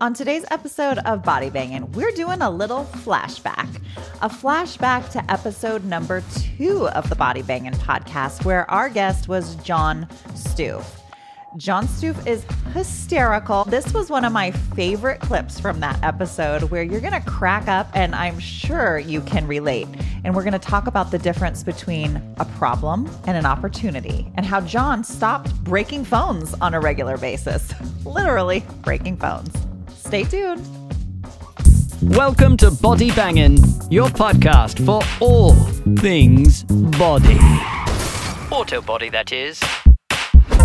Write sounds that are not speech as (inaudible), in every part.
On today's episode of Body Banging, we're doing a little flashback. A flashback to episode number two of the Body Banging podcast, where our guest was John Stoof. John Stoof is hysterical. This was one of my favorite clips from that episode where you're going to crack up, and I'm sure you can relate. And we're going to talk about the difference between a problem and an opportunity, and how John stopped breaking phones on a regular basis. (laughs) Literally breaking phones. Stay tuned. Welcome to Body Bangin', your podcast for all things body. Auto body, that is.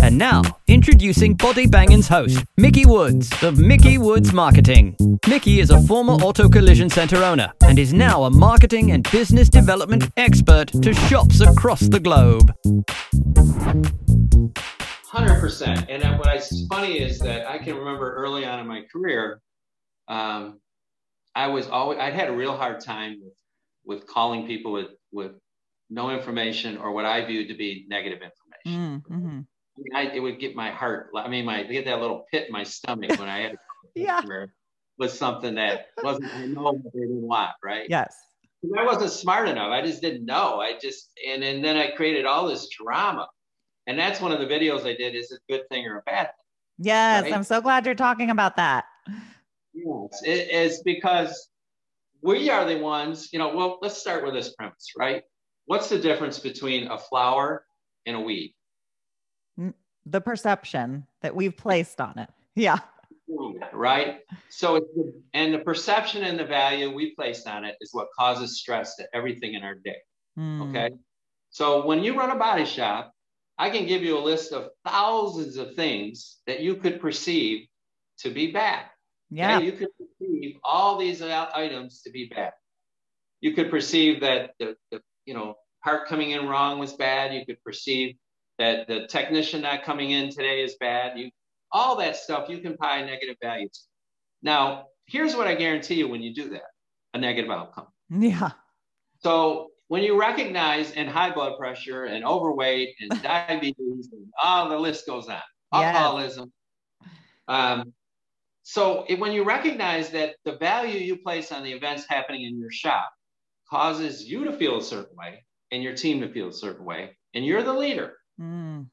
And now, introducing Body Bangin's host, Mickey Woods of Mickey Woods Marketing. Mickey is a former auto collision center owner and is now a marketing and business development expert to shops across the globe. Hundred percent. And uh, what's funny is that I can remember early on in my career, um, I was always I had a real hard time with with calling people with with no information or what I viewed to be negative information. Mm-hmm. I, it would get my heart. I mean, my get that little pit in my stomach when I had (laughs) yeah was something that wasn't I know what they didn't want, right? Yes. I wasn't smart enough. I just didn't know. I just and, and then I created all this drama. And that's one of the videos I did is it a good thing or a bad thing. Yes, right? I'm so glad you're talking about that. Yes, it is because we are the ones, you know, well, let's start with this premise, right? What's the difference between a flower and a weed? The perception that we've placed on it. Yeah. Right. So, and the perception and the value we placed on it is what causes stress to everything in our day. Mm. Okay. So, when you run a body shop, I can give you a list of thousands of things that you could perceive to be bad. Yeah. Okay? You could perceive all these items to be bad. You could perceive that the, the you know part coming in wrong was bad. You could perceive that the technician not coming in today is bad. You all that stuff you can apply negative values. Now, here's what I guarantee you when you do that: a negative outcome. Yeah. So when you recognize and high blood pressure and overweight and (laughs) diabetes and all the list goes on, alcoholism. Um, so it, when you recognize that the value you place on the events happening in your shop causes you to feel a certain way and your team to feel a certain way, and you're the leader, Mm.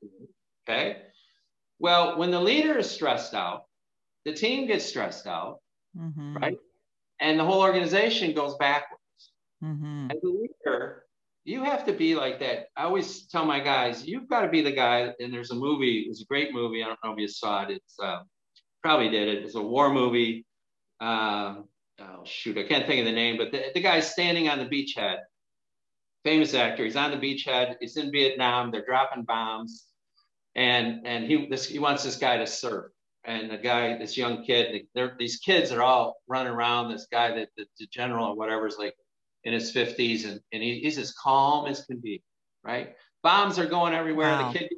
okay? Well, when the leader is stressed out, the team gets stressed out, hmm right? And the whole organization goes backwards. hmm as a leader, you have to be like that. I always tell my guys, you've got to be the guy. And there's a movie, it's a great movie. I don't know if you saw it. It's uh, probably did it. was a war movie. Um, oh shoot, I can't think of the name, but the, the guy's standing on the beachhead. Famous actor. He's on the beachhead. It's in Vietnam. They're dropping bombs, and and he this he wants this guy to surf. And the guy, this young kid, these kids are all running around. This guy, that the, the general or whatever, is like in his 50s and, and he, he's as calm as can be, right? Bombs are going everywhere. Wow. The kid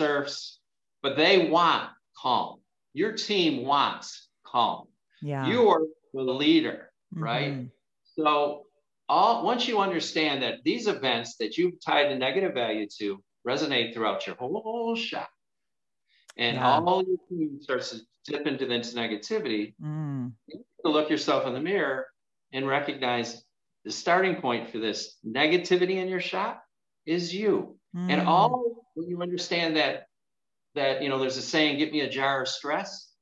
surfs, but they want calm. Your team wants calm. Yeah. You are the leader, right? Mhm. So all once you understand that these events that you've tied a negative value to resonate throughout your whole shop, and Yeah. all your team starts to dip into this negativity, Mm. you to look yourself in the mirror and recognize the starting point for this negativity in your shop is you. And Mm. all when you understand that that you know there's a saying, "Give me a jar of stress,"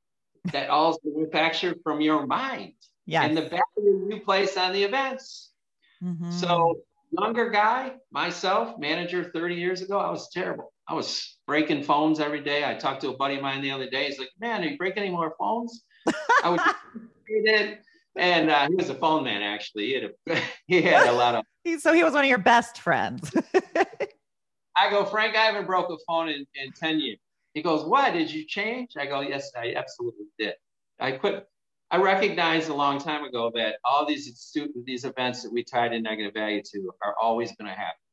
that (laughs) all is manufactured from your mind Yes. and the value you place on the events. Mhm. So younger guy, myself, manager 30 years ago, I was terrible. I was breaking phones every day. I talked to a buddy of mine the other day. He's like, "Man, are you breaking any more phones?" (laughs) I was and uh, he was a phone man actually. He had a, (laughs) he had a lot of. So he was one of your best friends. I go, Frank, I haven't broke a phone in, in 10 years. He goes, What? Did you change? I go, Yes, I absolutely did. I quit. I recognized a long time ago that all these these events that we tied in negative value to are always going to happen.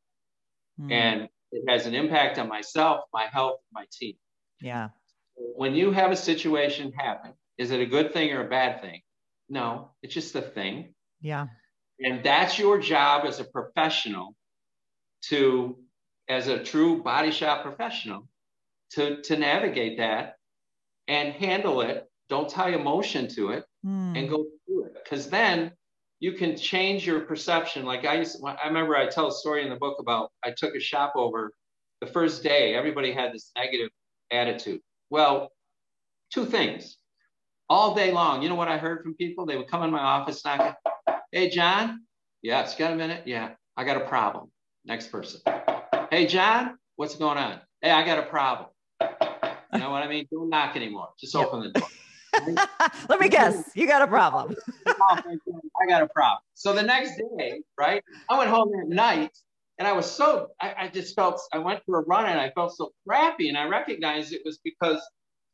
Mm. And it has an impact on myself, my health, my team. yeah. When you have a situation happen, is it a good thing or a bad thing? No, it's just a thing. Yeah. And that's your job as a professional to, as a true body shop professional, to, to navigate that and handle it. Don't tie emotion to it Mm. and go through it because then you can change your perception. Like i used i remember i tell a story in the book about i took a shop over the first day. Everybody had this negative attitude. Well two things. All day long you know what i heard from people? They would come in my office knocking hey john? Yes got a minute. Yeah i got a problem. Next person. Hey john what's going on? Hey i got a problem you know what i mean don't knock anymore just open the door (laughs) Let me guess. You got a problem. (laughs) I got a problem. So the next day, right, I went home that night and I was so, I, I just felt, I went for a run and I felt so crappy. And I recognized it was because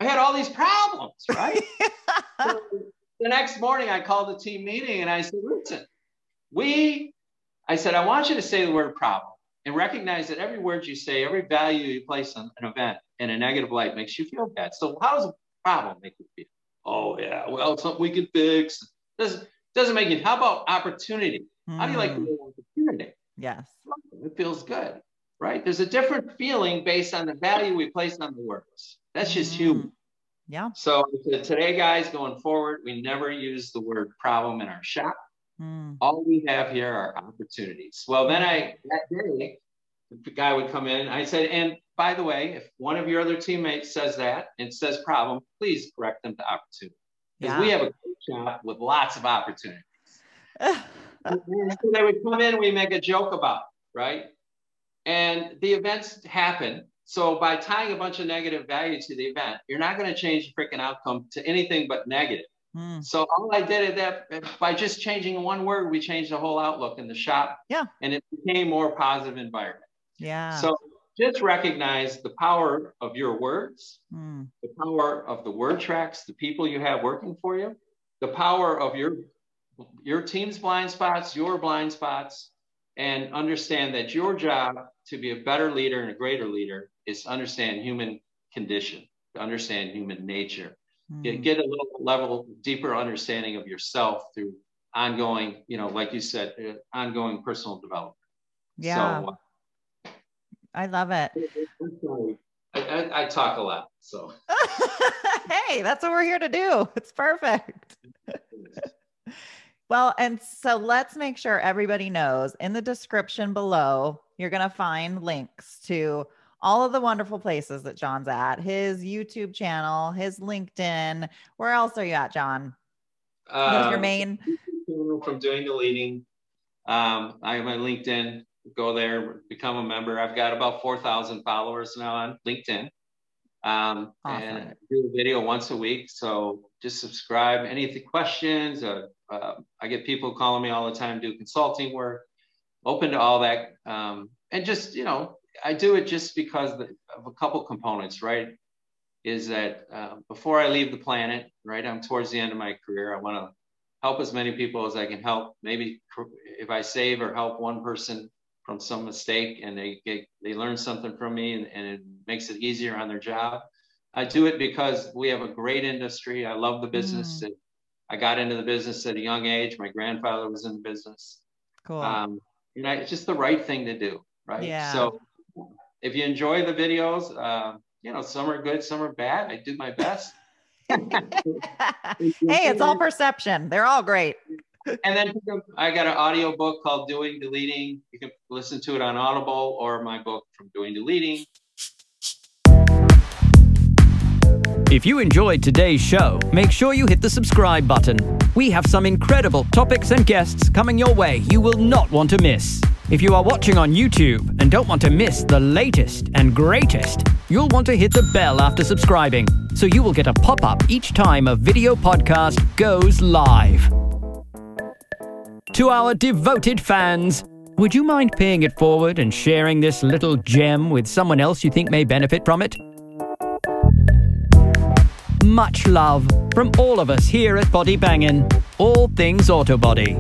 I had all these problems, right? (laughs) so the next morning, I called the team meeting and I said, listen, we, I said, I want you to say the word problem and recognize that every word you say, every value you place on an event in a negative light makes you feel bad. So how does a problem make you feel? Oh yeah, well, something we can fix. Doesn't doesn't make it. How about opportunity? How do you like the Mm. word opportunity? Yes. It feels good, right? There's a different feeling based on the value we place on the words. That's just Mm. human. Yeah. So today, guys, going forward, we never use the word problem in our shop. Mm. All we have here are opportunities. Well, then I that day, the guy would come in. I said, and by the way, if one of your other teammates says that and says problem, please correct them to opportunity. Because Yeah. we have a great shop with lots of opportunities. (sighs) They would come in, we make a joke about, it, right? And the events happen. So by tying a bunch of negative value to the event, you're not going to change the freaking outcome to anything but negative. Mm. So all I did at that by just changing one word, we changed the whole outlook in the shop. Yeah. And it became more positive environment. Yeah. So just recognize the power of your words, Mm. the power of the word tracks, the people you have working for you, the power of your your team's blind spots, your blind spots, and understand that your job to be a better leader and a greater leader is to understand human condition, to understand human nature, get, Mm. get a little level deeper understanding of yourself through ongoing, you know, like you said, uh, ongoing personal development. Yeah. So, I love it. I, I, I talk a lot, so. (laughs) hey, that's what we're here to do. It's perfect. Well, and so let's make sure everybody knows in the description below, you're going to find links to all of the wonderful places that John's at his YouTube channel, his LinkedIn. Where else are you at, John? What's your Um, main? (laughs) from doing the leading. Um, I have my LinkedIn. Go there, become a member. I've got about four thousand followers now on LinkedIn. Um, Awesome. and I do a video once a week. So just subscribe. Any of the questions? Uh, uh, I get people calling me all the time, do consulting work. Open to all that. Um, and just you know, I do it just because of a couple components, right? Is that uh, before I leave the planet, right? I'm towards the end of my career. I want to help as many people as I can help. Maybe if I save or help one person from some mistake and they get, they learn something from me and, and it makes it easier on their job. I do it because we have a great industry. I love the business. It- I got into the business at a young age. My grandfather was in the business. Cool. Um, you know, it's just the right thing to do, right? Yeah. So if you enjoy the videos, uh, you know, some are good, some are bad. I do my best. (laughs) hey, it's all perception. They're all great. And then I got an audio book called Doing the Leading. You can listen to it on Audible or my book from Doing the Leading. If you enjoyed today's show, make sure you hit the subscribe button. We have some incredible topics and guests coming your way you will not want to miss. If you are watching on YouTube and don't want to miss the latest and greatest, you'll want to hit the bell after subscribing so you will get a pop up each time a video podcast goes live. To our devoted fans, would you mind paying it forward and sharing this little gem with someone else you think may benefit from it? Much love from all of us here at Body Bangin', all things auto body.